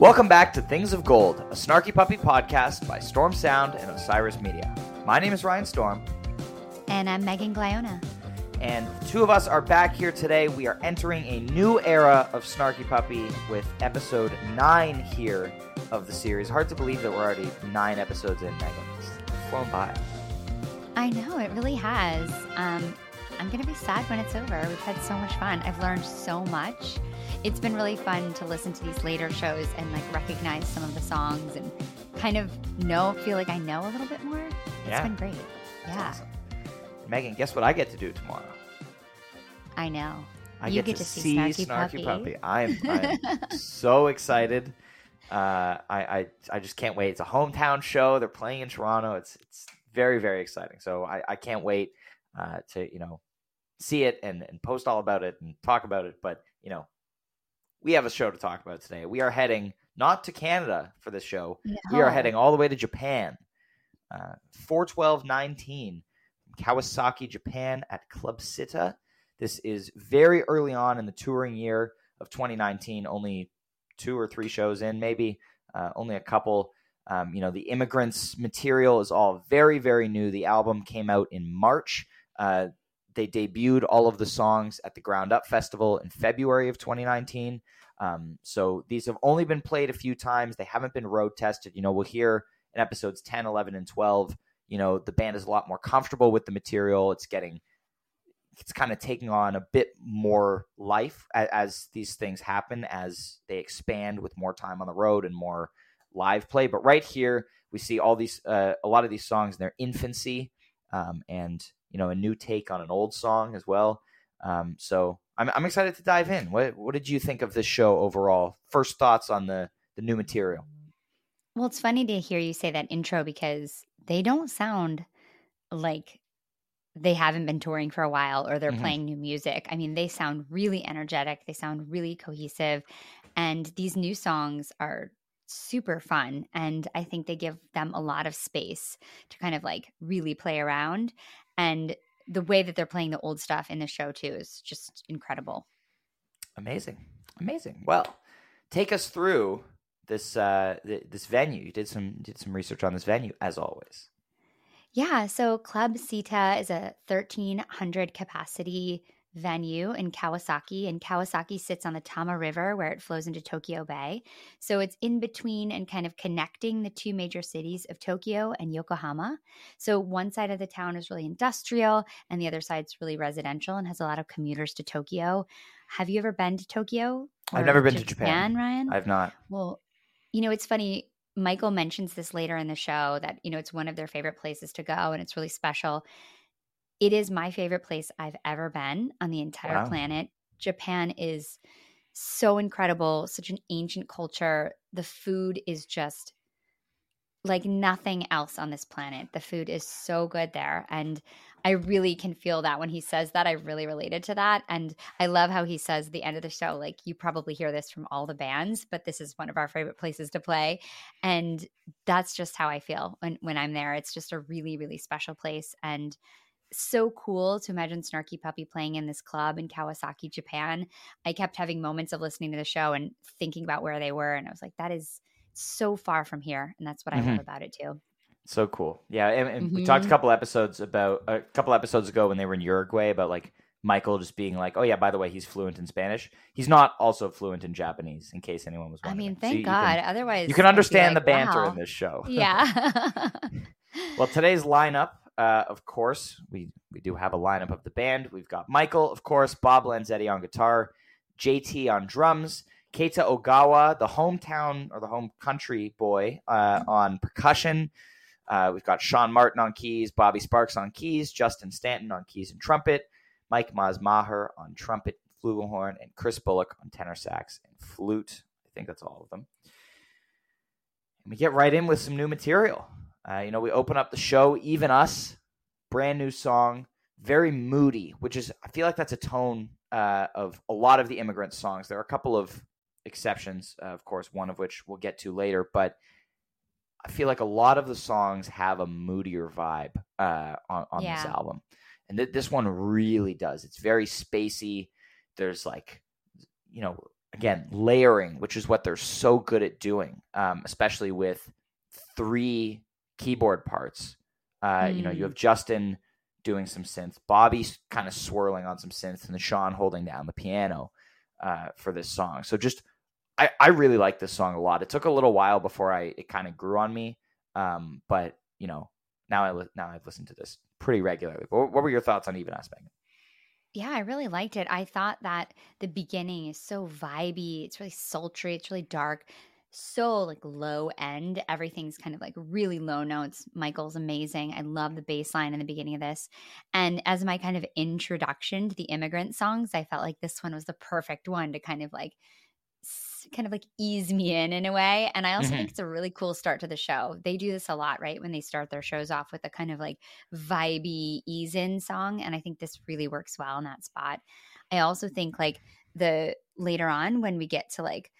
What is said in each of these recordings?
Welcome back to Things of Gold, a Snarky Puppy podcast by Storm Sound and Osiris Media. My name is Ryan Storm. And I'm Megan Gliona. And two of us are back here today. We are entering a new era of Snarky Puppy with episode nine here of the series. Hard to believe that we're already nine episodes in, Megan. It's flown by. I know, it really has. Um, I'm going to be sad when it's over. We've had so much fun. I've learned so much. It's been really fun to listen to these later shows and like recognize some of the songs and kind of know, feel like I know a little bit more. It's Yeah. been great. That's Yeah, awesome. Megan, guess what I get to do tomorrow? I know. I You get, get to, to see Snarky Snarky, Puppy. Puppy. I'm, I'm so excited. Uh, I, I I just can't wait. It's a hometown show. They're playing in Toronto. It's it's very very exciting. So I, I can't wait uh, to you know see it and, and post all about it and talk about it. But you know we have a show to talk about today. We are heading not to Canada for this show. We are heading all the way to Japan. Uh, 41219 from Kawasaki, Japan at Club Citta. This is very early on in the touring year of 2019, only two or three shows in, maybe uh, only a couple. Um, you know, the Immigrance material is all very, very new. The album came out in March. Uh, they debuted all of the songs at the Ground Up Festival in February of 2019. Um, so these have only been played a few times. They haven't been road tested. You know, we'll hear in episodes 10, 11, and 12, you know, the band is a lot more comfortable with the material. It's getting, it's kind of taking on a bit more life as, as these things happen, as they expand with more time on the road and more live play. But right here, we see all these, uh, a lot of these songs in their infancy um, and, you know, a new take on an old song as well. Um, so I'm, I'm excited to dive in. What, what did you think of this show overall? First thoughts on the, the new material? Well, it's funny to hear you say that intro because they don't sound like they haven't been touring for a while or they're Mhm. playing new music. I mean, they sound really energetic, they sound really cohesive, and these new songs are super fun and I think they give them a lot of space to kind of like really play around and the way that they're playing the old stuff in the show too is just incredible. Amazing, amazing. Well, take us through this uh, th- this venue. You did some did some research on this venue as always. Yeah, so Club Citta is a 1,300 capacity venue in Kawasaki, and Kawasaki sits on the Tama River where it flows into Tokyo Bay. So it's in between and kind of connecting the two major cities of Tokyo and Yokohama. So one side of the town is really industrial, and the other side's really residential and has a lot of commuters to Tokyo. Have you ever been to Tokyo? I've never been to Japan. Ryan. I've not. Well, you know, it's funny. Michael mentions this later in the show that, you know, it's one of their favorite places to go and it's really special. It is my favorite place I've ever been on the entire Wow. planet. Japan is so incredible, such an ancient culture. The food is just like nothing else on this planet. The food is so good there. And I really can feel that when he says that. I really related to that. And I love how he says at the end of the show, like, you probably hear this from all the bands, but this is one of our favorite places to play. And that's just how I feel when, when I'm there. It's just a really, really special place. And so cool to imagine Snarky Puppy playing in this club in Kawasaki, Japan. I kept having moments of listening to the show and thinking about where they were. And I was like, that is so far from here. And that's what I love Mhm. about it too. So cool. Yeah, and, and we talked a Mhm. couple episodes about a couple episodes ago when they were in Uruguay about like Michael just being like, "Oh yeah, by the way, he's fluent in Spanish. He's not also fluent in Japanese." In case anyone was wondering. I mean, thank you God. can- Otherwise, you can understand like, the banter wow. in this show. Yeah. Well, today's lineup, uh, of course, we we do have a lineup of the band. We've got Michael, of course, Bob Lanzetti on guitar, JT on drums, Keita Ogawa, the hometown or the home country boy, uh, on percussion. Uh, we've got Sean Martin on keys, Bobby Sparks on keys, Justin Stanton on keys and trumpet, Mike Maz Maher on trumpet, flugelhorn, and Chris Bullock on tenor sax and flute. I think that's all of them. And we get right in with some new material. Uh, you know, we open up the show, Even Us, brand new song, very moody, which is, I feel like that's a tone uh, of a lot of the immigrant songs. There are a couple of exceptions, uh, of course, one of which we'll get to later, but I feel like a lot of the songs have a moodier vibe uh, on, on this album. And th- this one really does. It's very spacey. There's like, you know, again layering, which is what they're so good at doing, um, especially with three keyboard parts. Uh, mm. You know, you mm. have Justin doing some synths, Bobby's kind of swirling on some synths, and then Sean holding down the piano uh, for this song. So just, I, I really like this song a lot. It took a little while before I it kind of grew on me, um, but you know, now I now I've listened to this pretty regularly. What, what were your thoughts on Even Aspect? Yeah, I really liked it. I thought that the beginning is so vibey. It's really sultry. It's really dark. So like low end. Everything's kind of like really low notes. Michael's amazing. I love the bass line in the beginning of this. And as my kind of introduction to the immigrant songs, I felt like this one was the perfect one to kind of like kind of like ease me in in a way. And I also mm-hmm. think it's a really cool start to the show. They do this a lot, right? When they start their shows off with a kind of like vibey ease in song. And I think this really works well in that spot. I also think like the later on when we get to like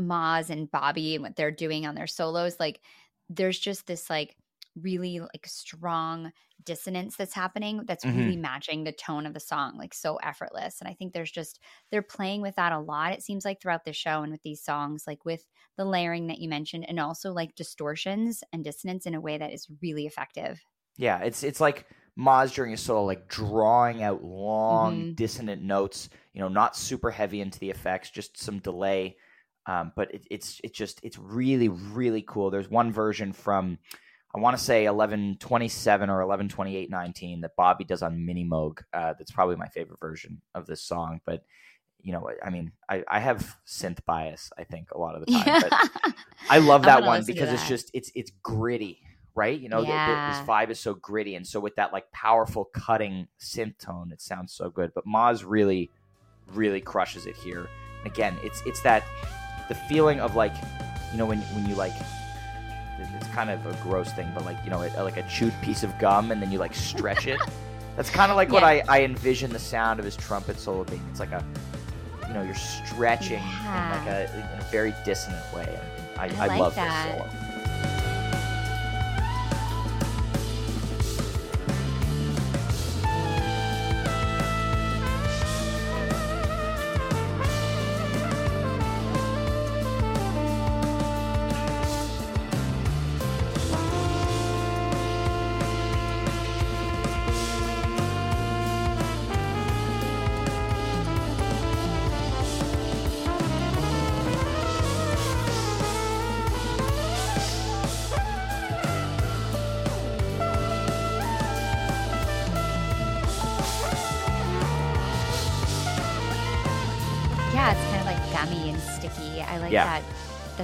Maz and Bobby and what they're doing on their solos, like there's just this like really like strong dissonance that's happening that's mm-hmm. really matching the tone of the song like so effortless and i think there's just they're playing with that a lot it seems like throughout the show and with these songs like with the layering that you mentioned and also like distortions and dissonance in a way that is really effective yeah it's it's like Maz during a solo like drawing out long mm-hmm. dissonant notes you know not super heavy into the effects just some delay um, but it, it's it's just it's really really cool there's one version from I want to say 1127 or 112819 that Bobby does on Minimoog. Uh, that's probably my favorite version of this song. But, you know, I mean, I, I have synth bias, I think, a lot of the time. But I love that one because it's just, it's, it's gritty, right? You know, yeah. the, the, this vibe is so gritty. And so with that like powerful cutting synth tone, it sounds so good. But Maz really, really crushes it here. And again, it's, it's that, the feeling of like, you know, when, when you like it's kind of a gross thing, but like you know, like a chewed piece of gum, and then you like stretch it. That's kind of like yeah. what I, I envision the sound of his trumpet solo being. It's like a, you know, you're stretching yeah. in like a, in a very dissonant way. I, I, I, like love that. this solo.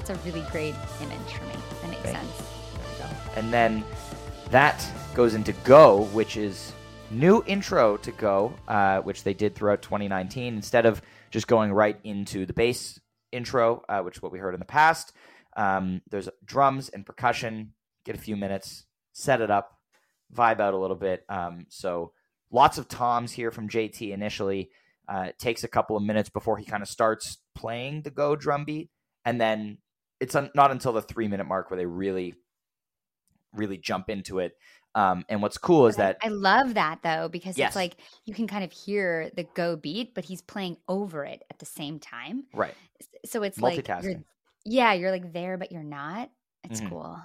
That's a really great image for me. That makes Thank sense. And then that goes into Go, which is new intro to Go, uh, which they did throughout 2019. Instead of just going right into the bass intro, uh, which is what we heard in the past, um, there's drums and percussion. Get a few minutes, set it up, vibe out a little bit. Um, so lots of toms here from JT initially. Uh, it takes a couple of minutes before he kind of starts playing the Go drum beat, and then it's un- not until the three minute mark where they really, really jump into it. Um, and what's cool is that I love that though because yes. it's like you can kind of hear the go beat, but he's playing over it at the same time. Right. So it's like you're, yeah, you're like there, but you're not. It's mm-hmm. cool.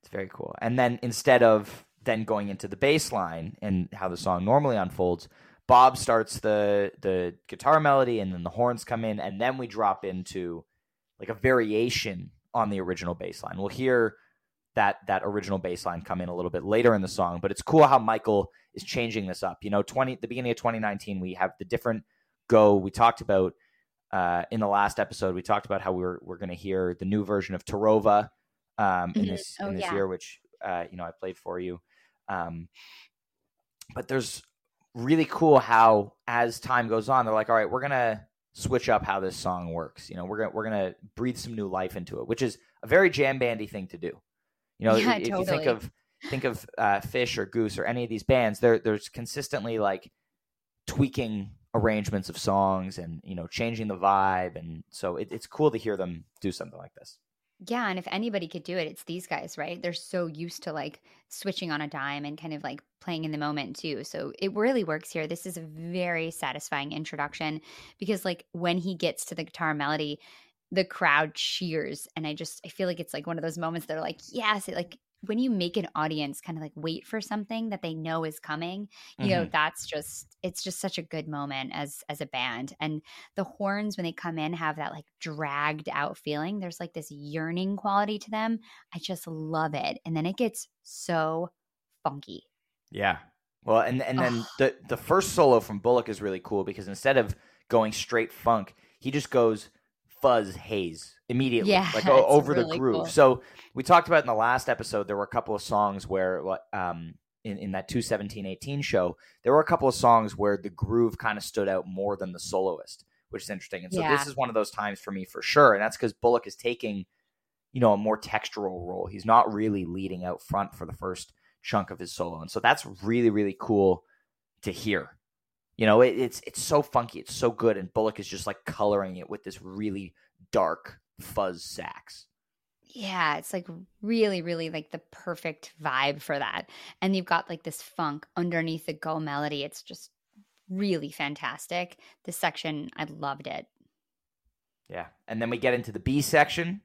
It's very cool. And then instead of then going into the bass line and how the song normally unfolds, Bob starts the the guitar melody and then the horns come in and then we drop into like a variation on the original bass line. We'll hear that that original bass line come in a little bit later in the song, but it's cool how Michael is changing this up. You know, 20 the beginning of 2019 we have the different go we talked about uh, in the last episode we talked about how we are we're going to hear the new version of Tarova um, in mm-hmm. this oh, in this yeah. year which uh, you know I played for you. Um, but there's really cool how as time goes on they're like all right, we're going to switch up how this song works. You know, we're gonna we're gonna breathe some new life into it, which is a very jam bandy thing to do. You know, yeah, if, totally. you think of think of uh, Phish or Goose or any of these bands, there there's consistently like tweaking arrangements of songs and you know changing the vibe, and so it, it's cool to hear them do something like this. Yeah, and if anybody could do it, it's these guys, right? They're so used to like switching on a dime and kind of like playing in the moment too. So it really works here. This is a very satisfying introduction because like when he gets to the guitar melody, the crowd cheers and I just I feel like it's like one of those moments that are like, yes, it like when you make an audience kind of like wait for something that they know is coming you mm-hmm. know that's just it's just such a good moment as as a band and the horns when they come in have that like dragged out feeling there's like this yearning quality to them i just love it and then it gets so funky. Yeah. Well and and then the the first solo from bullock is really cool because instead of going straight funk he just goes fuzz haze immediately, yeah, like over really the groove. Cool. So we talked about in the last episode, there were a couple of songs where, um, in, in that 21718 show, there were a couple of songs where the groove kind of stood out more than the soloist, which is interesting. And so yeah. this is one of those times for me for sure. And that's because Bullock is taking, you know, a more textural role. He's not really leading out front for the first chunk of his solo. And so that's really, really cool to hear. You know, it, it's it's so funky, it's so good, and Bullock is just like coloring it with this really dark fuzz sax. Yeah, it's like really, really like the perfect vibe for that. And you've got like this funk underneath the go melody. It's just really fantastic. This section, I loved it. Yeah. And then we get into the B section.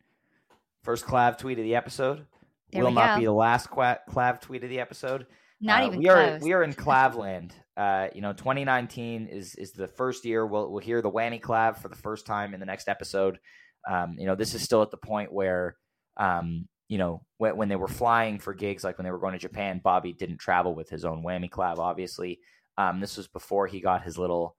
First clav tweet of the episode. There Will not go. be the last clav tweet of the episode. Not uh, even we close. are we are in Clavland. Uh, you know, 2019 is is the first year we'll we'll hear the whammy clav for the first time in the next episode. Um, you know, this is still at the point where, um, you know, when, when, they were flying for gigs, like when they were going to Japan, Bobby didn't travel with his own whammy clav, obviously. Um, this was before he got his little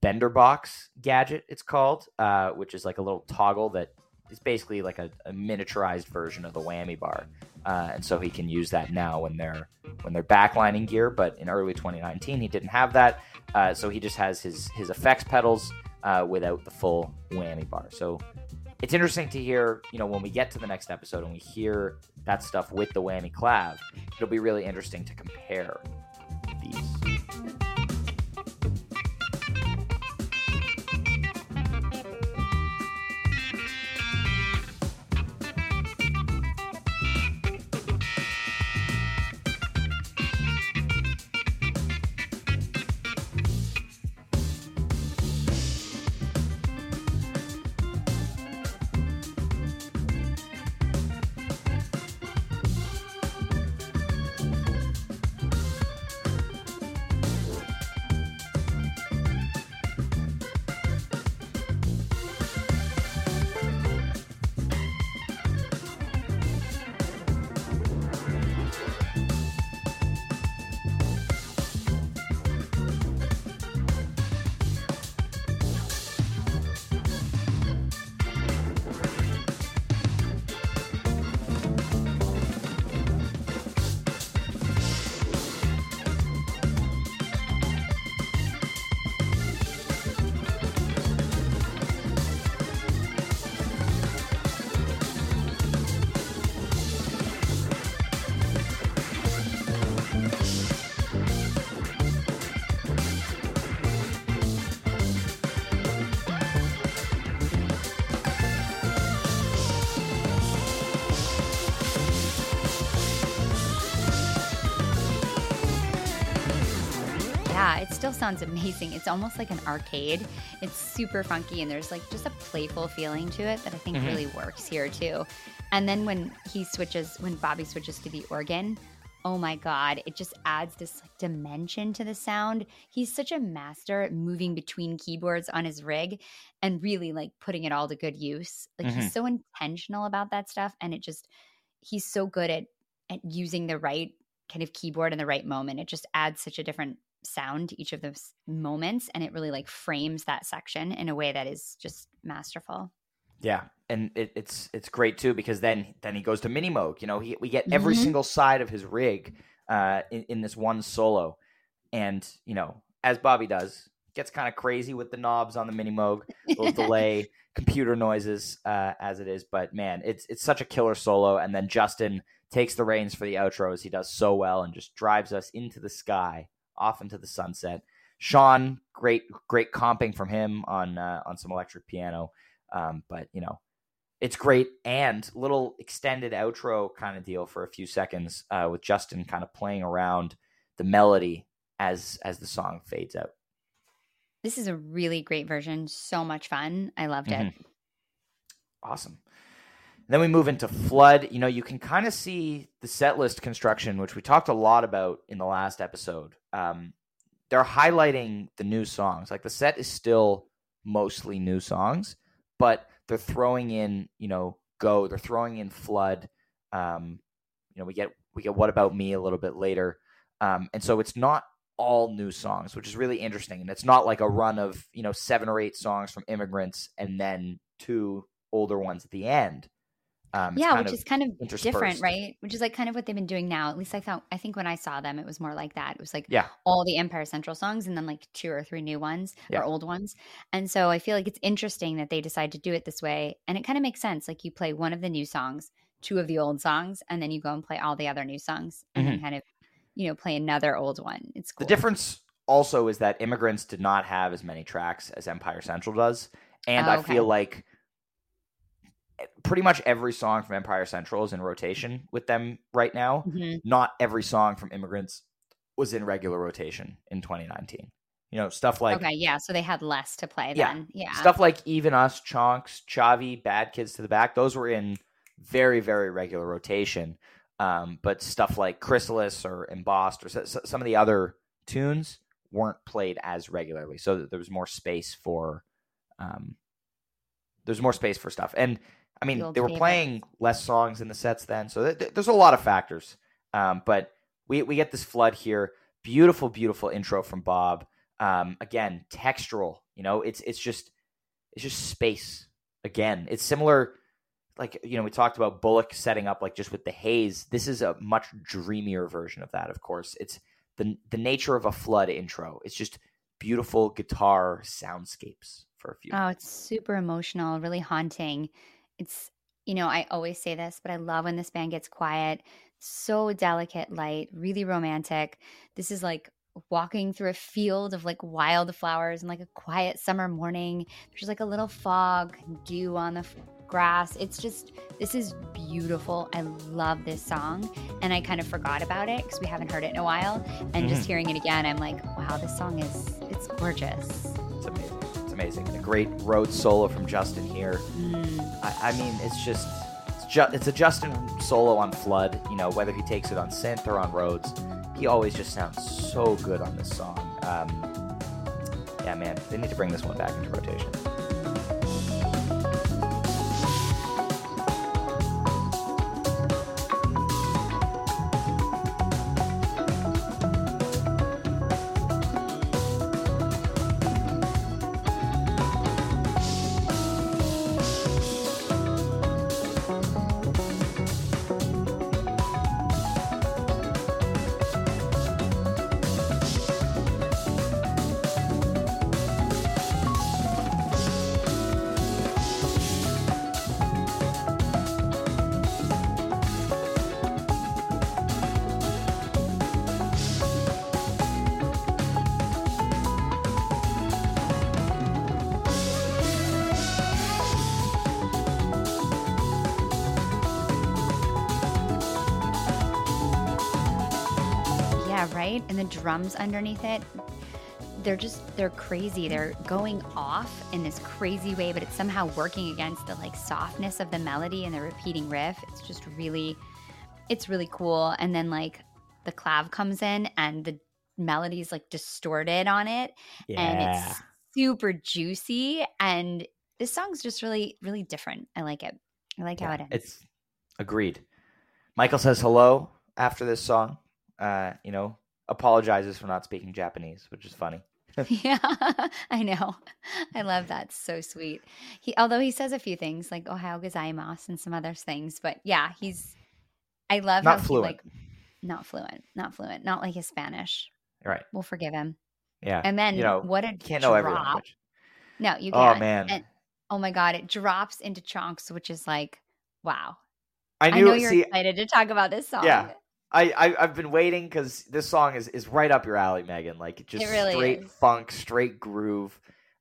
bender box gadget, it's called, uh, which is like a little toggle that is basically like a, a miniaturized version of the whammy bar. Uh, and so he can use that now when they're when they're backlining gear. But in early 2019, he didn't have that, uh, so he just has his his effects pedals uh, without the full whammy bar. So it's interesting to hear, you know, when we get to the next episode and we hear that stuff with the whammy clav, it'll be really interesting to compare these. Still sounds amazing. It's almost like an arcade. It's super funky and there's like just a playful feeling to it that I think mm-hmm. really works here too. And then when he switches, when Bobby switches to the organ, oh my god, it just adds this like dimension to the sound. He's such a master at moving between keyboards on his rig and really like putting it all to good use. Like mm-hmm. he's so intentional about that stuff and it just he's so good at at using the right kind of keyboard in the right moment. It just adds such a different sound each of those moments and it really like frames that section in a way that is just masterful. Yeah and it, it's it's great too because then then he goes to mini moog you know he, we get every mm-hmm. single side of his rig uh, in, in this one solo. And you know as bobby does gets kind of crazy with the knobs on the mini moog little delay computer noises uh, as it is. But man it's it's such a killer solo. And then justin takes the reins for the outro as he does so well and just drives us into the sky off into the sunset. Sean, great, great comping from him on uh, on some electric piano. Um, but you know, it's great and little extended outro kind of deal for a few seconds uh, with Justin kind of playing around the melody as as the song fades out. This is a really great version. So much fun. I loved it. Mhm. Awesome. Then we move into Flood. You know, you can kind of see the set list construction, which we talked a lot about in the last episode. Um, they're highlighting the new songs. Like the set is still mostly new songs, but they're throwing in, you know, Go. They're throwing in Flood. Um, you know, we get we get What About Me a little bit later, um, and so it's not all new songs, which is really interesting. And it's not like a run of you know seven or eight songs from Immigrance and then two older ones at the end. Um, yeah, which is kind of different, right? Which is like kind of what they've been doing now. At least I thought I think when I saw them, it was more like that. It was like Yeah. all the Empire Central songs and then like two or three new ones Yeah. or old ones. And so I feel like it's interesting that they decide to do it this way. And it kind of makes sense. Like you play one of the new songs, two of the old songs, and then you go and play all the other new songs and then kind of, you know, play another old one. It's cool. Mm-hmm. The difference also is that Immigrance did not have as many tracks as Empire Central does, and Oh, I feel like pretty much every song from Empire Central is in rotation with them right now. Mhm. Not every song from Immigrance was in regular rotation in 2019. You know, stuff like okay, yeah. So they had less to play Yeah. then. Yeah. stuff like Even Us, Chonks, Xavi, Bad Kids to the Back. Those were in very, very regular rotation. Um, but stuff like Chrysalis or Embossed or some of the other tunes weren't played as regularly. So that there was more space for, um, there's more space for stuff. And I mean, The they were favorites. playing less songs in the sets then. So th- th- there's a lot of factors. Um, but we, we get this flood here. Beautiful, beautiful intro from Bob. Um, again, textural. You know, it's it's just it's just space. Again, it's similar. Like you know, we talked about Bullock setting up like just with the haze. This is a much dreamier version of that. Of course, it's the the nature of a flood intro. It's just beautiful guitar soundscapes for a few. Oh, it's super emotional, really haunting. It's, you know, I always say this, but I love when this band gets quiet. So delicate, light, really romantic. This is like walking through a field of like wildflowers and like a quiet summer morning. There's like a little fog, and dew on the f- grass. It's just, this is beautiful. I love this song. And I kind of forgot about it because we haven't heard it in a while. And just Mhm. hearing it again, I'm like, wow, this song is, it's gorgeous. It's amazing. Amazing. And a great Rhodes solo from Justin here. Mm. I, I mean, it's just it's, ju- it's a Justin solo on Flood. You know, whether he takes it on synth or on Rhodes, he always just sounds so good on this song. Um, yeah, man, they need to bring this one back into rotation. Right? And the drums underneath it, they're just they're crazy. They're going off in this crazy way, but it's somehow working against the like softness of the melody and the repeating riff. It's just really it's really cool. And then like the clav comes in and the melody's like distorted on it and it's super juicy and this song's just really really different. I like it. I like how Yeah, it ends. it's agreed. Michael says hello after this song. Uh, you know, apologizes for not speaking Japanese, which is funny. yeah, I know. I love that. So sweet. He, although he says a few things like "Ohayo gozaimasu" and some other things, but yeah, he's. I love Not how fluent. He, like, not fluent. Not fluent. Not like his Spanish. Right. We'll forgive him. Yeah. And then you know, what a can't know every drop. language. No, you Oh can't. Oh man, And oh my god, it drops into Chonks, which is like, wow. I I, know you're see, excited to talk about this song. Yeah. I, I I've been waiting because this song is is right up your alley, Megan. Like just It really straight is. funk, straight groove.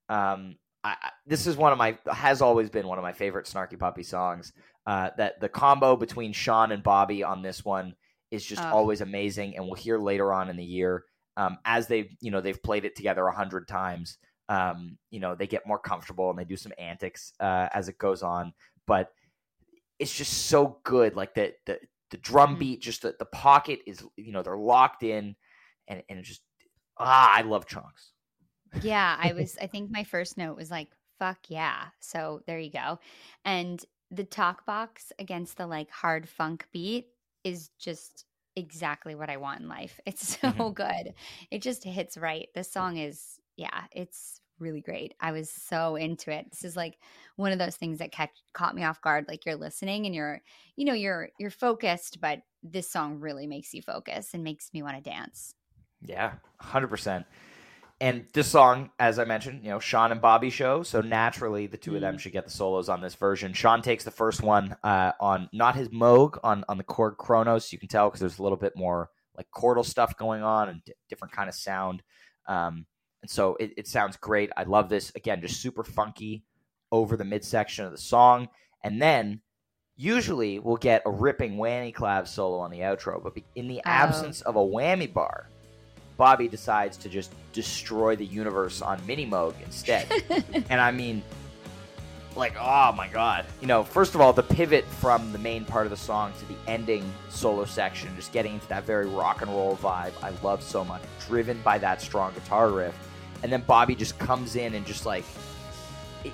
Um, I, this is one of my has always been one of my favorite Snarky Puppy songs. Uh, that the combo between Sean and Bobby on this one is just Oh. always amazing, and we'll hear later on in the year um, as they you know they've played it together a hundred times. Um, you know they get more comfortable and they do some antics uh, as it goes on, but it's just so good. Like the the the drum Mhm. beat, just the, the pocket is you know they're locked in, and and just ah I love Chonks. Yeah, I was I think my first note was like fuck yeah. So there you go. And the talk box against the like hard funk beat is just exactly what I want in life. It's so Mhm. good. It just hits right. This song is yeah, it's really great. I was so into it. This is like one of those things that catch, caught me off guard like you're listening and you're you know you're you're focused but this song really makes you focus and makes me want to dance. Yeah, hundred percent. And this song, as I mentioned, you know, Sean and Bobby show, so naturally the two of them Mm. should get the solos on this version. Sean takes the first one uh, on not his Moog on on the Korg Kronos. You can tell because there's a little bit more like chordal stuff going on and d- different kind of sound. Um, and so it, it sounds great. I love this. Again, just super funky over the midsection of the song, and then usually we'll get a ripping whammy clav solo on the outro. But in the Oh. absence of a whammy bar, Bobby decides to just destroy the universe on Mini Moog instead. and I mean, like, oh my god. You know, first of all, the pivot from the main part of the song to the ending solo section, just getting into that very rock and roll vibe, I love so much. Driven by that strong guitar riff. And then Bobby just comes in and just like,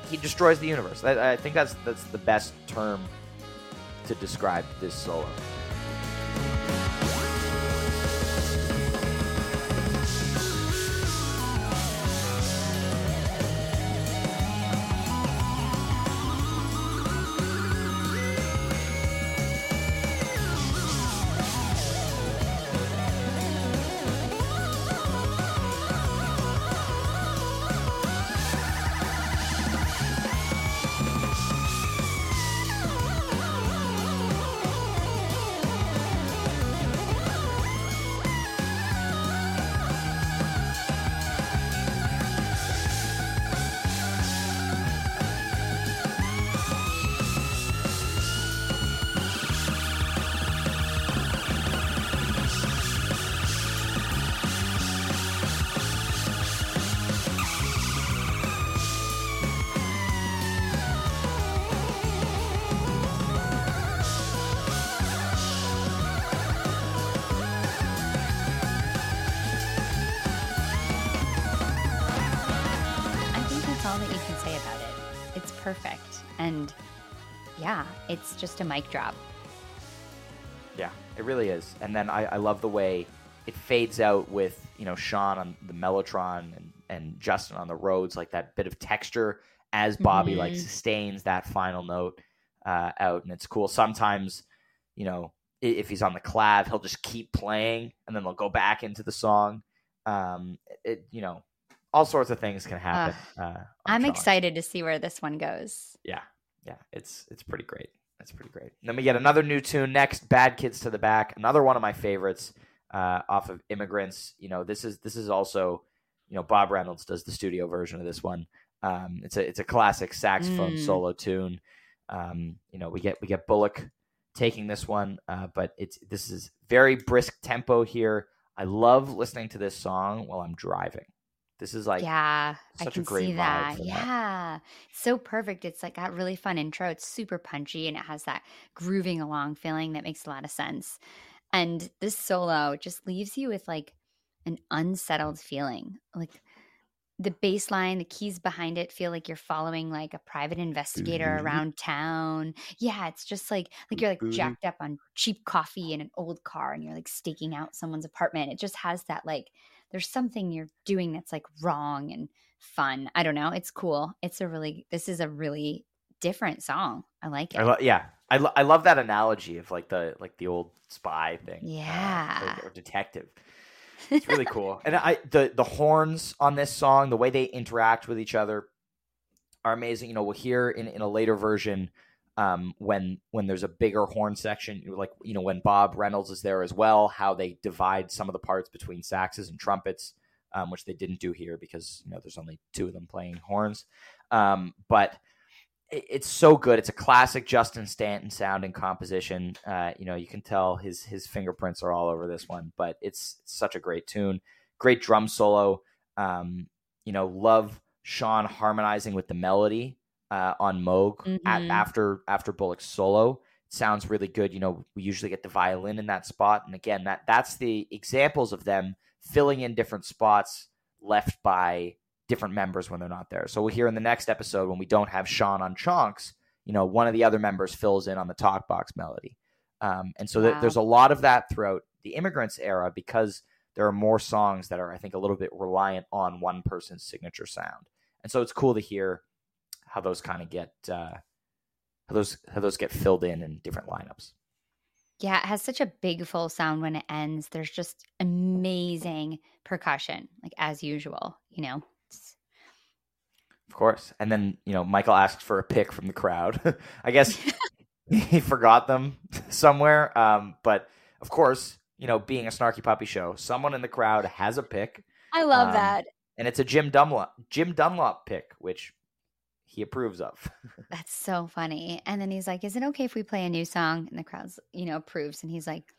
he- destroys the universe. I, I think that's that's the best term to describe this solo. It's just a mic drop. Yeah, it really is. And then I, I love the way it fades out with you know Sean on the mellotron and and Justin on the Rhodes, like that bit of texture as Bobby like Mhm. sustains that final note uh, out, and it's cool. Sometimes, you know, if he's on the clav, he'll just keep playing, and then they'll go back into the song. Um, it you know, all sorts of things can happen. uh, on I'm Sean. excited to see where this one goes. Yeah, yeah, it's it's pretty great. That's pretty great. And then we get another new tune next, "Bad Kids to the Back," another one of my favorites uh, off of Immigrance. You know, this is this is also, you know, Bob Reynolds does the studio version of this one. Um, it's a it's a classic saxophone Mm. solo tune. Um, you know, we get we get Bullock taking this one, uh, but it's this is very brisk tempo here. I love listening to this song while I'm driving. This is like yeah, I such a can great see vibe that. for that. Yeah, so perfect. It's like got really fun intro. It's super punchy and it has that grooving along feeling that makes a lot of sense. And this solo just leaves you with like an unsettled feeling. Like the bass line, the keys behind it feel like you're following like a private investigator Mhm. around town. Yeah, it's just like like you're like Mhm. jacked up on cheap coffee in an old car and you're like staking out someone's apartment. It just has that like there's something you're doing that's like wrong and fun. I don't know. It's cool. It's a really this is a really different song. I like it. I lo- yeah, I, lo- I love that analogy of like the like the old spy thing, uh, Yeah. or, or detective. It's really cool, and I the the horns on this song, the way they interact with each other, are amazing. You know, we'll hear in in a later version um, when when there's a bigger horn section, like you know when Bob Reynolds is there as well, how they divide some of the parts between saxes and trumpets, um, which they didn't do here because you know there's only two of them playing horns. Um, but it, it's so good. It's a classic Justin Stanton sound and composition. Uh, you know, you can tell his his fingerprints are all over this one, but it's such a great tune. Great drum solo. Um, you know, love Sean harmonizing with the melody uh, on Moog Mm-hmm. at, after after Bullock's solo. It sounds really good. You know, we usually get the violin in that spot, and again, that that's the examples of them filling in different spots left by different members when they're not there. So we'll hear in the next episode when we don't have Sean on Chonks, you know, one of the other members fills in on the talk box melody. Um, and so th- there's a lot of that throughout the Immigrance era because there are more songs that are, I think, a little bit reliant on one person's signature sound. And so it's cool to hear how those kind of get uh, how those how those get filled in in different lineups. Yeah, it has such a big full sound when it ends. There's just amazing percussion, like as usual, you know. It's- Of course. And then, you know, Michael asks for a pick from the crowd. I guess he forgot them somewhere. Um, but of course, you know, being a snarky puppy show, someone in the crowd has a pick, I love Um, that. and it's a Jim Dunlop Jim Dunlop pick, which he approves of. That's so funny. And then he's like, "Is it okay if we play a new song?" And the crowd's, you know, approves. And he's like,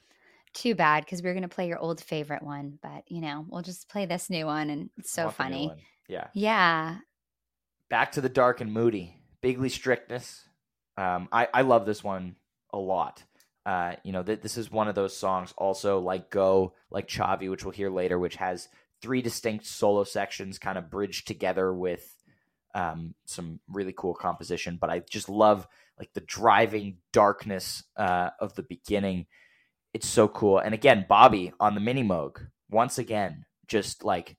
"Too bad, because we are gonna play your old favorite one, but you know, we'll just play this new one." And it's so funny. Yeah. Yeah, Back to the dark and moody. Bigly strictness. Um, I, I love this one a lot. Uh, you know, th- this is one of those songs also like Go, like Xavi, which we'll hear later, which has three distinct solo sections kind of bridged together with um, some really cool composition. But I just love like the driving darkness uh, of the beginning. It's so cool. And again, Bobby on the mini Moog, once again, just like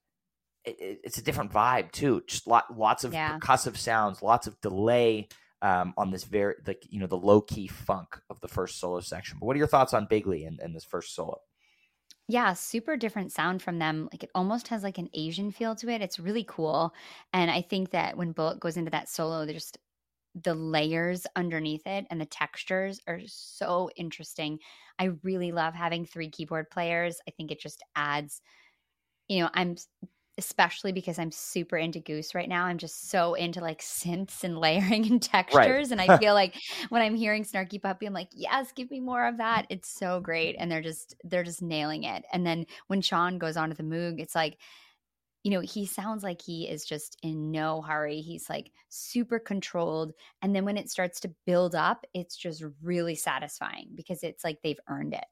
it, it- it's a different vibe too. Just lot, lots of Yeah. percussive sounds, lots of delay um, on this very like you know the low key funk of the first solo section. But what are your thoughts on Bigly and, and this first solo? Yeah, super different sound from them. Like it almost has like an Asian feel to it. It's really cool. And I think that when Bullock goes into that solo, there's just the layers underneath it and the textures are so interesting. I really love having three keyboard players. I think it just adds, you know, I'm especially because I'm super into Goose right now. I'm just so into like synths and layering and textures. And I feel like when I'm hearing Snarky Puppy, I'm like, yes, give me more of that. It's so great. And they're just they're just nailing it. And then when Sean goes on to the Moog, it's like, you know, he sounds like he is just in no hurry. He's like super controlled. And then when it starts to build up, it's just really satisfying because it's like they've earned it.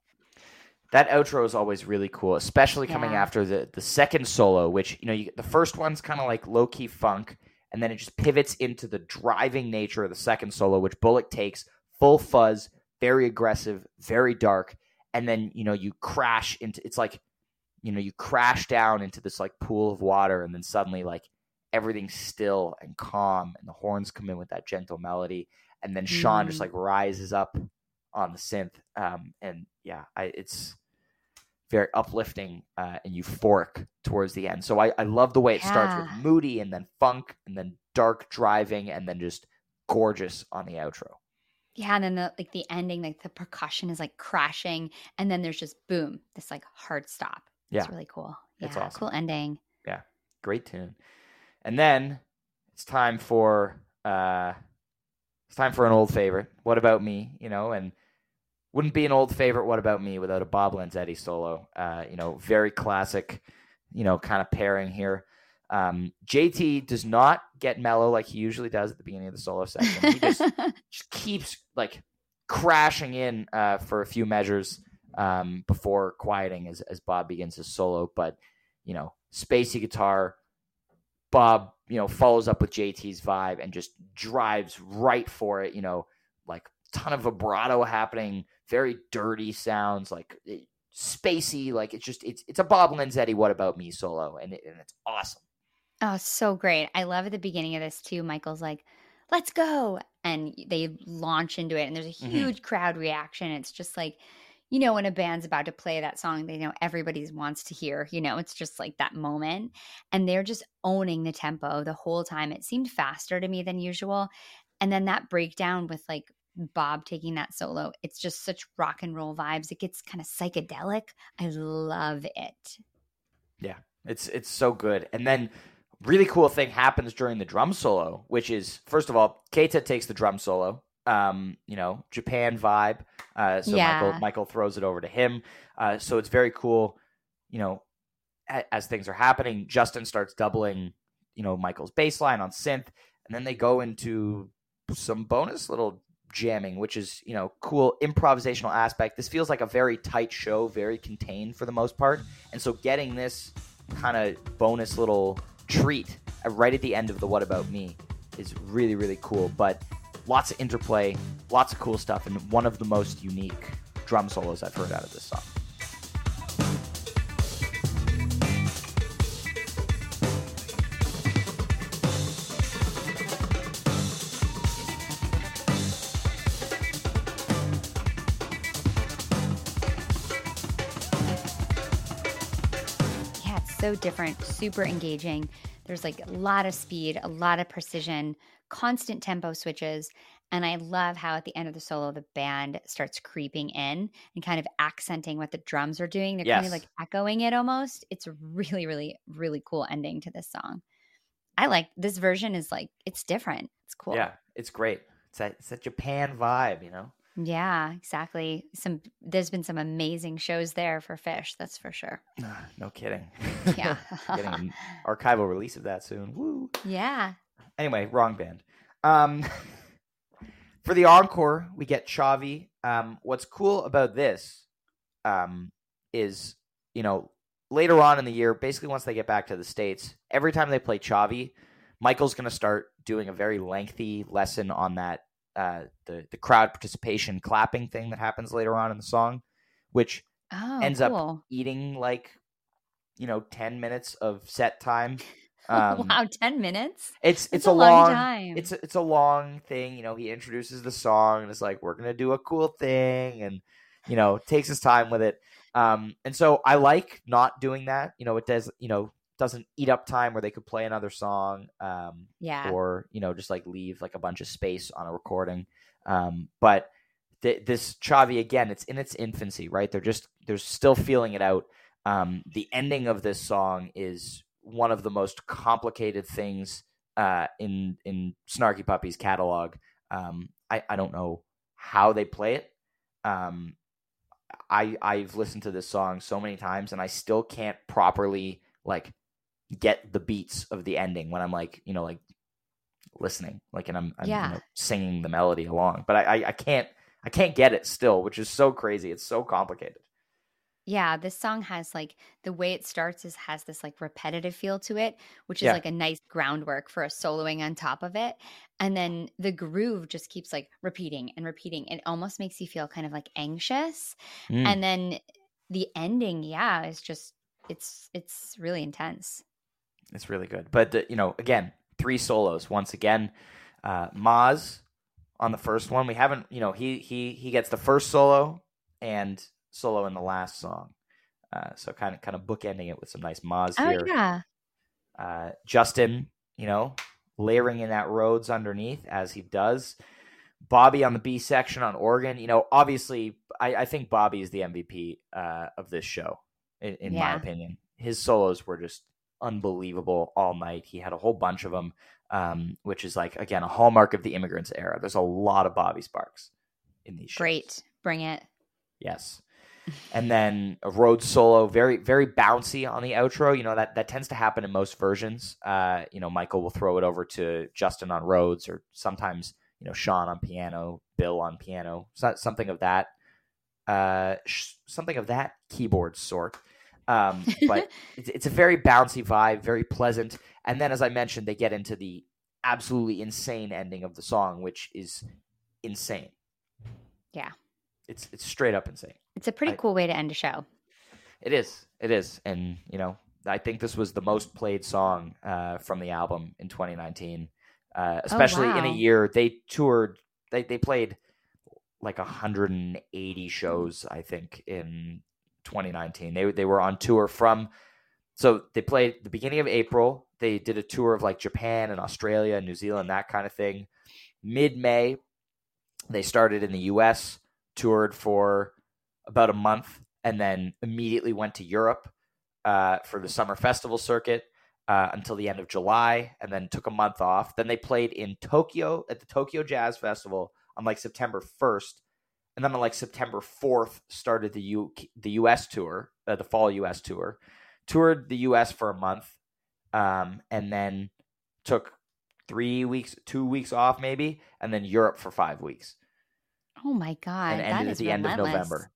That outro is always really cool, especially coming Yeah. after the the second solo, which you know you, the first one's kind of like low key funk, and then it just pivots into the driving nature of the second solo, which Bullock takes full fuzz, very aggressive, very dark, and then you know you crash into it's like you know you crash down into this like pool of water, and then suddenly like everything's still and calm, and the horns come in with that gentle melody, and then Sean just Mm. like rises up on the synth, um, and yeah, I, it's very uplifting uh, and euphoric towards the end. So I, I love the way it starts with moody and then funk and then dark driving and then just gorgeous on the outro. Yeah, and then the like the ending, like the percussion is like crashing, and then there's just boom, this like hard stop. It's Yeah. really cool. Yeah, It's awesome. cool ending. Yeah, great tune. And then it's time for uh it's time for an old favorite. What about me? You know, and wouldn't be an old favorite what about me without a Bob Lanzetti solo. Uh, you know, very classic, you know, kind of pairing here. Um, JT does not get mellow like he usually does at the beginning of the solo section. He just just keeps like crashing in uh, for a few measures um, before quieting as, as Bob begins his solo. But you know, spacey guitar. Bob, you know, follows up with JT's vibe and just drives right for it. You know, like ton of vibrato happening, very dirty sounds, like eh, spacey. Like it's just it's it's a Bob Lanzetti "What About Me" solo, and it, and it's awesome. Oh, so great. I love at the beginning of this too. Michael's like, let's go. And they launch into it, and there's a Mhm. huge crowd reaction. It's just like, you know, when a band's about to play that song, they know everybody wants to hear, you know, it's just like that moment. And they're just owning the tempo the whole time. It seemed faster to me than usual. And then that breakdown with like Bob taking that solo, it's just such rock and roll vibes. It gets kind of psychedelic. I love it. Yeah. It's it's so good. And then really cool thing happens during the drum solo, which is first of all, Keita takes the drum solo. Um, you know, Japan vibe. Uh, so Yeah. Michael Michael throws it over to him. Uh, so it's very cool. You know, a- as things are happening, Justin starts doubling. You know, Michael's bass line on synth, and then they go into some bonus little jamming, which is you know cool improvisational aspect. This feels like a very tight show, very contained for the most part, and so getting this kind of bonus little treat right at the end of the What About Me is really really cool. But lots of interplay, lots of cool stuff, and one of the most unique drum solos I've heard out of this song. So different, super engaging. There's like a lot of speed, a lot of precision, constant tempo switches. And I love how at the end of the solo, the band starts creeping in and kind of accenting what the drums are doing. They're kind of like echoing it almost. It's a really, really, really cool ending to this song. I like this version is like it's different. It's cool. Yeah, it's great. It's that it's that Japan vibe, you know. Yeah, exactly. Some there's been some amazing shows there for Phish, that's for sure. no kidding. Yeah. Getting an archival release of that soon. Woo. yeah. Anyway, wrong band. Um, for the encore, we get Xavi. Um, what's cool about this um, is, you know, later on in the year, basically once they get back to the States, every time they play Xavi, Michael's going to start doing a very lengthy lesson on that, uh, the, the crowd participation clapping thing that happens later on in the song, which Oh, ends up eating like, you know, 10 minutes of set time. Um, wow, 10 minutes? It's That's it's a, long, long, time. it's a, it's a long thing. You know, he introduces the song and it's like we're gonna do a cool thing, and you know takes his time with it. Um, and so I like not doing that. You know, it does you know doesn't eat up time where they could play another song. Um, yeah. or you know just like leave like a bunch of space on a recording. Um, but th- this Xavi again, it's in its infancy, right? They're just they're still feeling it out. Um, the ending of this song is one of the most complicated things uh, in in Snarky Puppy's catalog. Um, I I don't know how they play it. Um, I I've listened to this song so many times and I still can't properly like get the beats of the ending when I'm like you know like listening like and I'm, I'm Yeah. you know, singing the melody along but I, I I can't I can't get it still which is so crazy it's so complicated Yeah, this song has like the way it starts is has this like repetitive feel to it, which is Yeah. like a nice groundwork for a soloing on top of it. And then the groove just keeps like repeating and repeating. It almost makes you feel kind of like anxious. Mm. And then the ending, yeah, is just it's it's really intense. It's really good. But the, you know, again, three solos once again. Uh, Maz on the first one. We haven't, you know, he he he gets the first solo and solo in the last song. Uh, so kind of kind of bookending it with some nice Maz Oh here. yeah. Uh, Justin, you know, layering in that Rhodes underneath as he does. Bobby on the B section on organ. You know, obviously, I, I think Bobby is the MVP uh, of this show, in, in my opinion. His solos were just unbelievable all night. He had a whole bunch of them, um, which is like again a hallmark of the Immigrance era. There's a lot of Bobby Sparks in these shows. Great. Bring it. Yes. And then a Rhodes solo, very very bouncy on the outro. You know that that tends to happen in most versions. Uh, you know, Michael will throw it over to Justin on Rhodes, or sometimes you know Sean on piano, Bill on piano, something of that, uh, sh- something of that keyboard sort. Um, but it's, it's a very bouncy vibe, very pleasant. And then, as I mentioned, they get into the absolutely insane ending of the song, which is insane. Yeah. It's it's straight up insane. It's a pretty I- cool way to end a show. It is. It is. And, you know, I think this was the most played song uh, from the album in 2019, uh, especially in a year they toured, they, they played like 180 shows, I think, in 2019. They, they were on tour from, so they played the beginning of April. They did a tour of like Japan and Australia and New Zealand, that kind of thing. Mid May, they started in the US, toured for about a month, and then immediately went to Europe uh, for the summer festival circuit. uh, until the end of July, and then took a month off. Then they played in Tokyo at the Tokyo Jazz Festival on like September first, and then on like September fourth started the U the U.S. tour, uh, the fall U.S. tour. Toured the U.S. for a month, um, and then took three weeks, two weeks off maybe, and then Europe for five weeks. Oh my god, and that ended at is the end of relentless. November.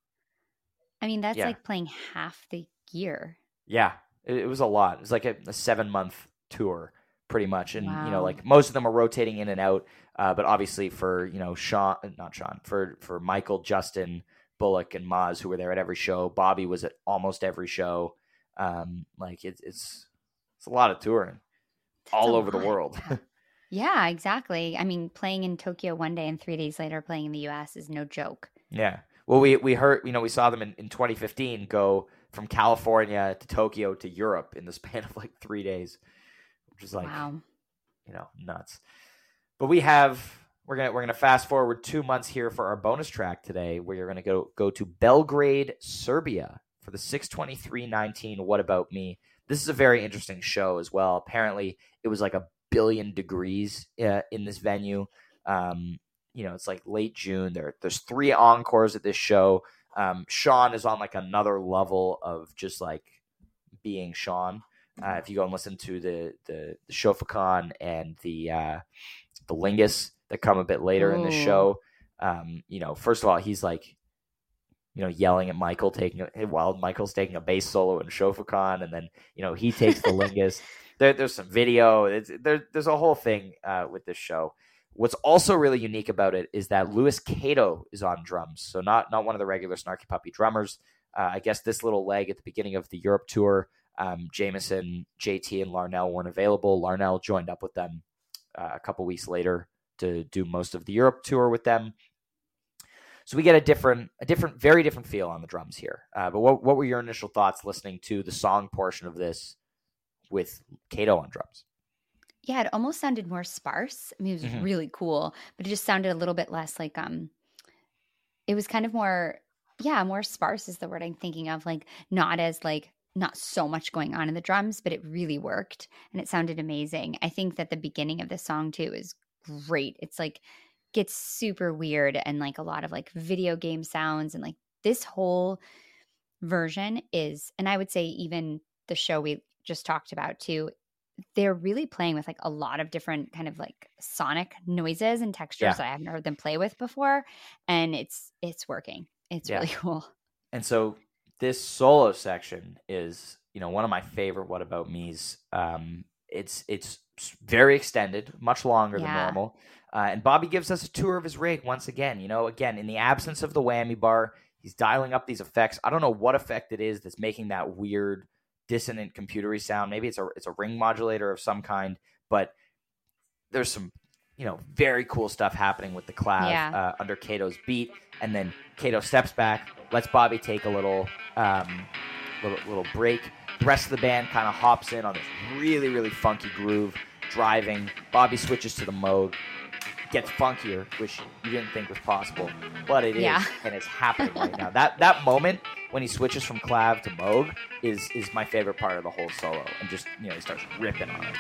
I mean, that's Yeah. like playing half the year. Yeah, it, it was a lot. It was like a, a seven month tour, pretty much, and you know, like most of them are rotating in and out. Uh, but obviously, for you know, Sean, not Sean, for for Michael, Justin, Bullock, and Maz, who were there at every show. Bobby was at almost every show. Um, like it's it's it's a lot of touring That's all over the lot. world. Yeah, exactly. I mean, playing in Tokyo one day and three days later playing in the US is no joke. Yeah. Well, we we heard you know we saw them in, in 2015 go from California to Tokyo to Europe in the span of like three days, which is like wow. you know nuts. But we have we're gonna we're gonna fast forward two months here for our bonus track today. Where you're gonna go go to Belgrade, Serbia for the 623.19. What about me? This is a very interesting show as well. Apparently, it was like a billion degrees uh, in this venue. Um, you know, it's like late June. There, there's three encores at this show. Um, Sean is on like another level of just like being Sean. Uh, if you go and listen to the the, the and the uh, the Lingus that come a bit later in the show, um, you know, first of all, he's like, you know, yelling at Michael taking a, while Michael's taking a bass solo in Shofukan, and then you know he takes the Lingus. There, there's some video. It's, there, there's a whole thing uh, with this show. What's also really unique about it is that Louis Cato is on drums, so not not one of the regular Snarky Puppy drummers. Uh, I guess this little leg at the beginning of the Europe tour, um, Jamison, JT, and Larnell weren't available. Larnell joined up with them uh, a couple weeks later to do most of the Europe tour with them. So we get a different, a different, very different feel on the drums here. Uh, but what what were your initial thoughts listening to the song portion of this with Cato on drums? Yeah, it almost sounded more sparse. I mean, it was Mhm. really cool, but it just sounded a little bit less like um it was kind of more yeah, more sparse is the word I'm thinking of, like not as like not so much going on in the drums, but it really worked and it sounded amazing. I think that the beginning of the song too is great. It's like gets super weird and like a lot of like video game sounds and like this whole version is and I would say even the show we just talked about too they're really playing with like a lot of different kind of like sonic noises and textures Yeah. that I haven't heard them play with before and it's it's working. It's Yeah. really cool. And so this solo section is, you know, one of my favorite What About Me's. Um, it's it's very extended, much longer than normal. Uh, and Bobby gives us a tour of his rig once again. You know, again in the absence of the whammy bar, he's dialing up these effects. I don't know what effect it is that's making that weird dissonant computery sound. Maybe it's a it's a ring modulator of some kind, but there's some you know very cool stuff happening with the clav Yeah. uh, under Cato's beat, and then Cato steps back, lets Bobby take a little um, little little break. The rest of the band kind of hops in on this really really funky groove, driving. Bobby switches to the Moog, gets funkier, which you didn't think was possible, but it is, Yeah. and it's happening right now. That that moment when he switches from clav to Moog is is my favorite part of the whole solo, and just you know he starts ripping on it.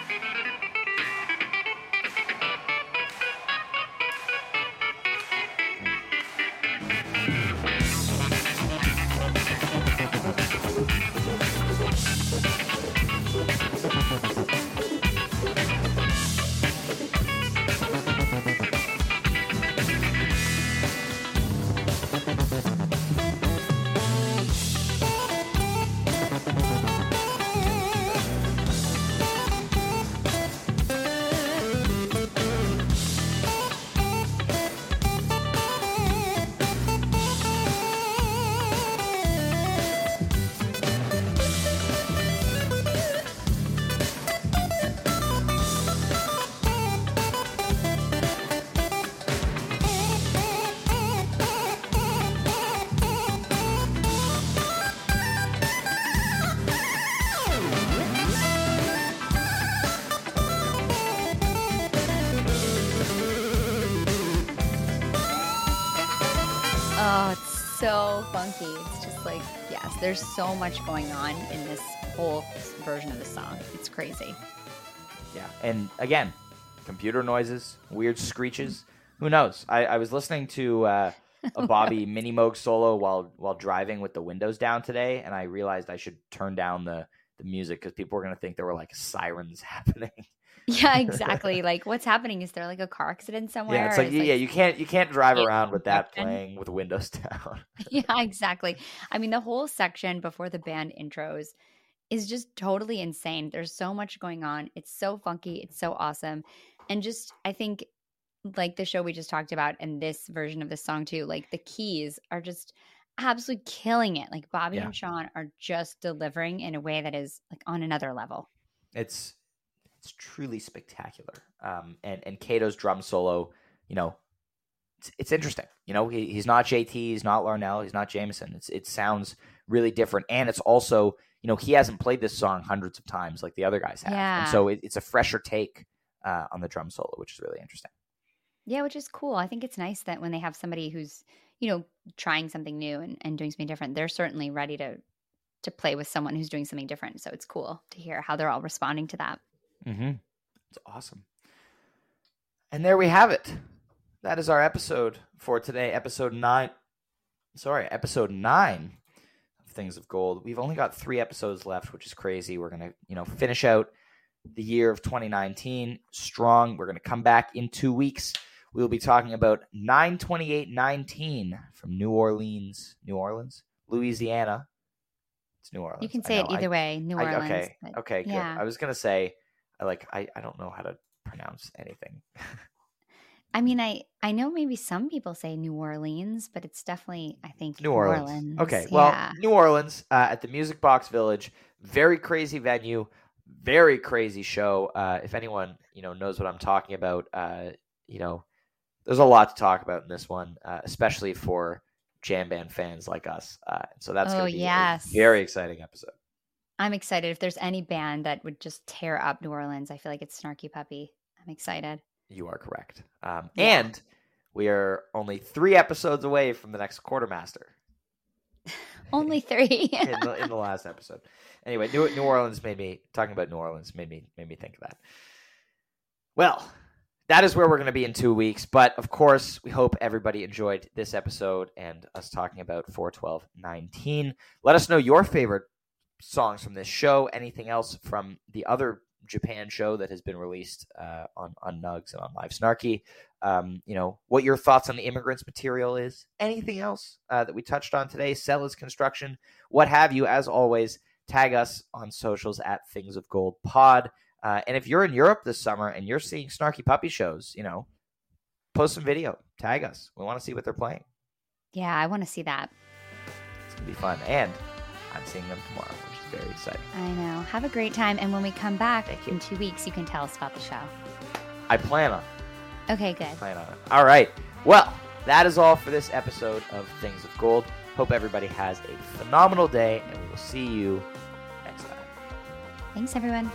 There's so much going on in this whole version of the song. It's crazy. Yeah, and again, computer noises, weird screeches. Who knows? I, I was listening to uh, a Bobby Mini Moog solo while while driving with the windows down today, and I realized I should turn down the the music because people were gonna think there were like sirens happening. Yeah, exactly. like, what's happening? Is there like a car accident somewhere? Yeah, it's like, yeah, you can't you can't drive around with that playing with the windows down. yeah, exactly. I mean, the whole section before the band intros is just totally insane. There's so much going on. It's so funky. It's so awesome. And just, I think, like the show we just talked about and this version of the song too, like the keys are just absolutely killing it. Like Bobby Yeah. and Sean are just delivering in a way that is like on another level. it's it's truly spectacular. Um, and and Cato's drum solo, you know, it's, it's interesting. You know, he, he's not JT, he's not Larnell, he's not Jamison. It's it sounds really different, and it's also you know he hasn't played this song hundreds of times like the other guys have, Yeah. and so it, it's a fresher take uh, on the drum solo, which is really interesting. Yeah, which is cool. I think it's nice that when they have somebody who's, you know, trying something new and, and doing something different, they're certainly ready to to play with someone who's doing something different. So it's cool to hear how they're all responding to that. Mm-hmm. It's awesome. And there we have it. That is our episode for today, episode nine. Sorry, episode nine of Things of Gold. We've only got three episodes left, which is crazy. We're gonna, you know, finish out the year of 2019 strong. We're gonna come back in two weeks. We will be talking about 92819 from New Orleans, New Orleans, Louisiana. It's New Orleans. You can I say it know. I- either way, New I- Orleans. okay. Okay. Good. yeah. I was gonna say, I like. I, I don't know how to pronounce anything. I mean, I I know maybe some people say New Orleans, but it's definitely I think New Orleans. Okay. Orleans. Well, yeah. New Orleans uh, at the Music Box Village. Very crazy venue. Very crazy show. Uh, if anyone you know knows what I'm talking about, uh, you know, there's a lot to talk about in this one, uh, especially for jam band fans like us. Uh, so that's Oh, going to be yes. a very exciting episode. I'm excited. If there's any band that would just tear up New Orleans, I feel like it's Snarky Puppy. I'm excited. You are correct. Um, Yeah. And we are only three episodes away from the next quartermaster. Only three. in the, in the last episode. Anyway, New, New Orleans made me talking about New Orleans made me made me think of that. Well, that is where we're going to be in two weeks. But of course, we hope everybody enjoyed this episode and us talking about 41219. Let us know your favorite songs from this show. Anything else from the other Japan show that has been released uh, on on Nugs and on Live Snarky. Um, you know what your thoughts on the Immigrance material is. Anything else uh, that we touched on today? Sellers construction, what have you? As always, tag us on socials at Things of Gold Pod. Uh, and if you're in Europe this summer and you're seeing Snarky Puppy shows, you know, post some video, tag us. We want to see what they're playing. yeah, I want to see that. It's gonna be fun, and I'm seeing them tomorrow, is very exciting. I know. Have a great time. And when we come back in two weeks, you can tell us about the show. I plan on. it. Okay, good. plan on it. All right. Well, that is all for this episode of Things of Gold. Hope everybody has a phenomenal day, and we will see you next time. Thanks, everyone.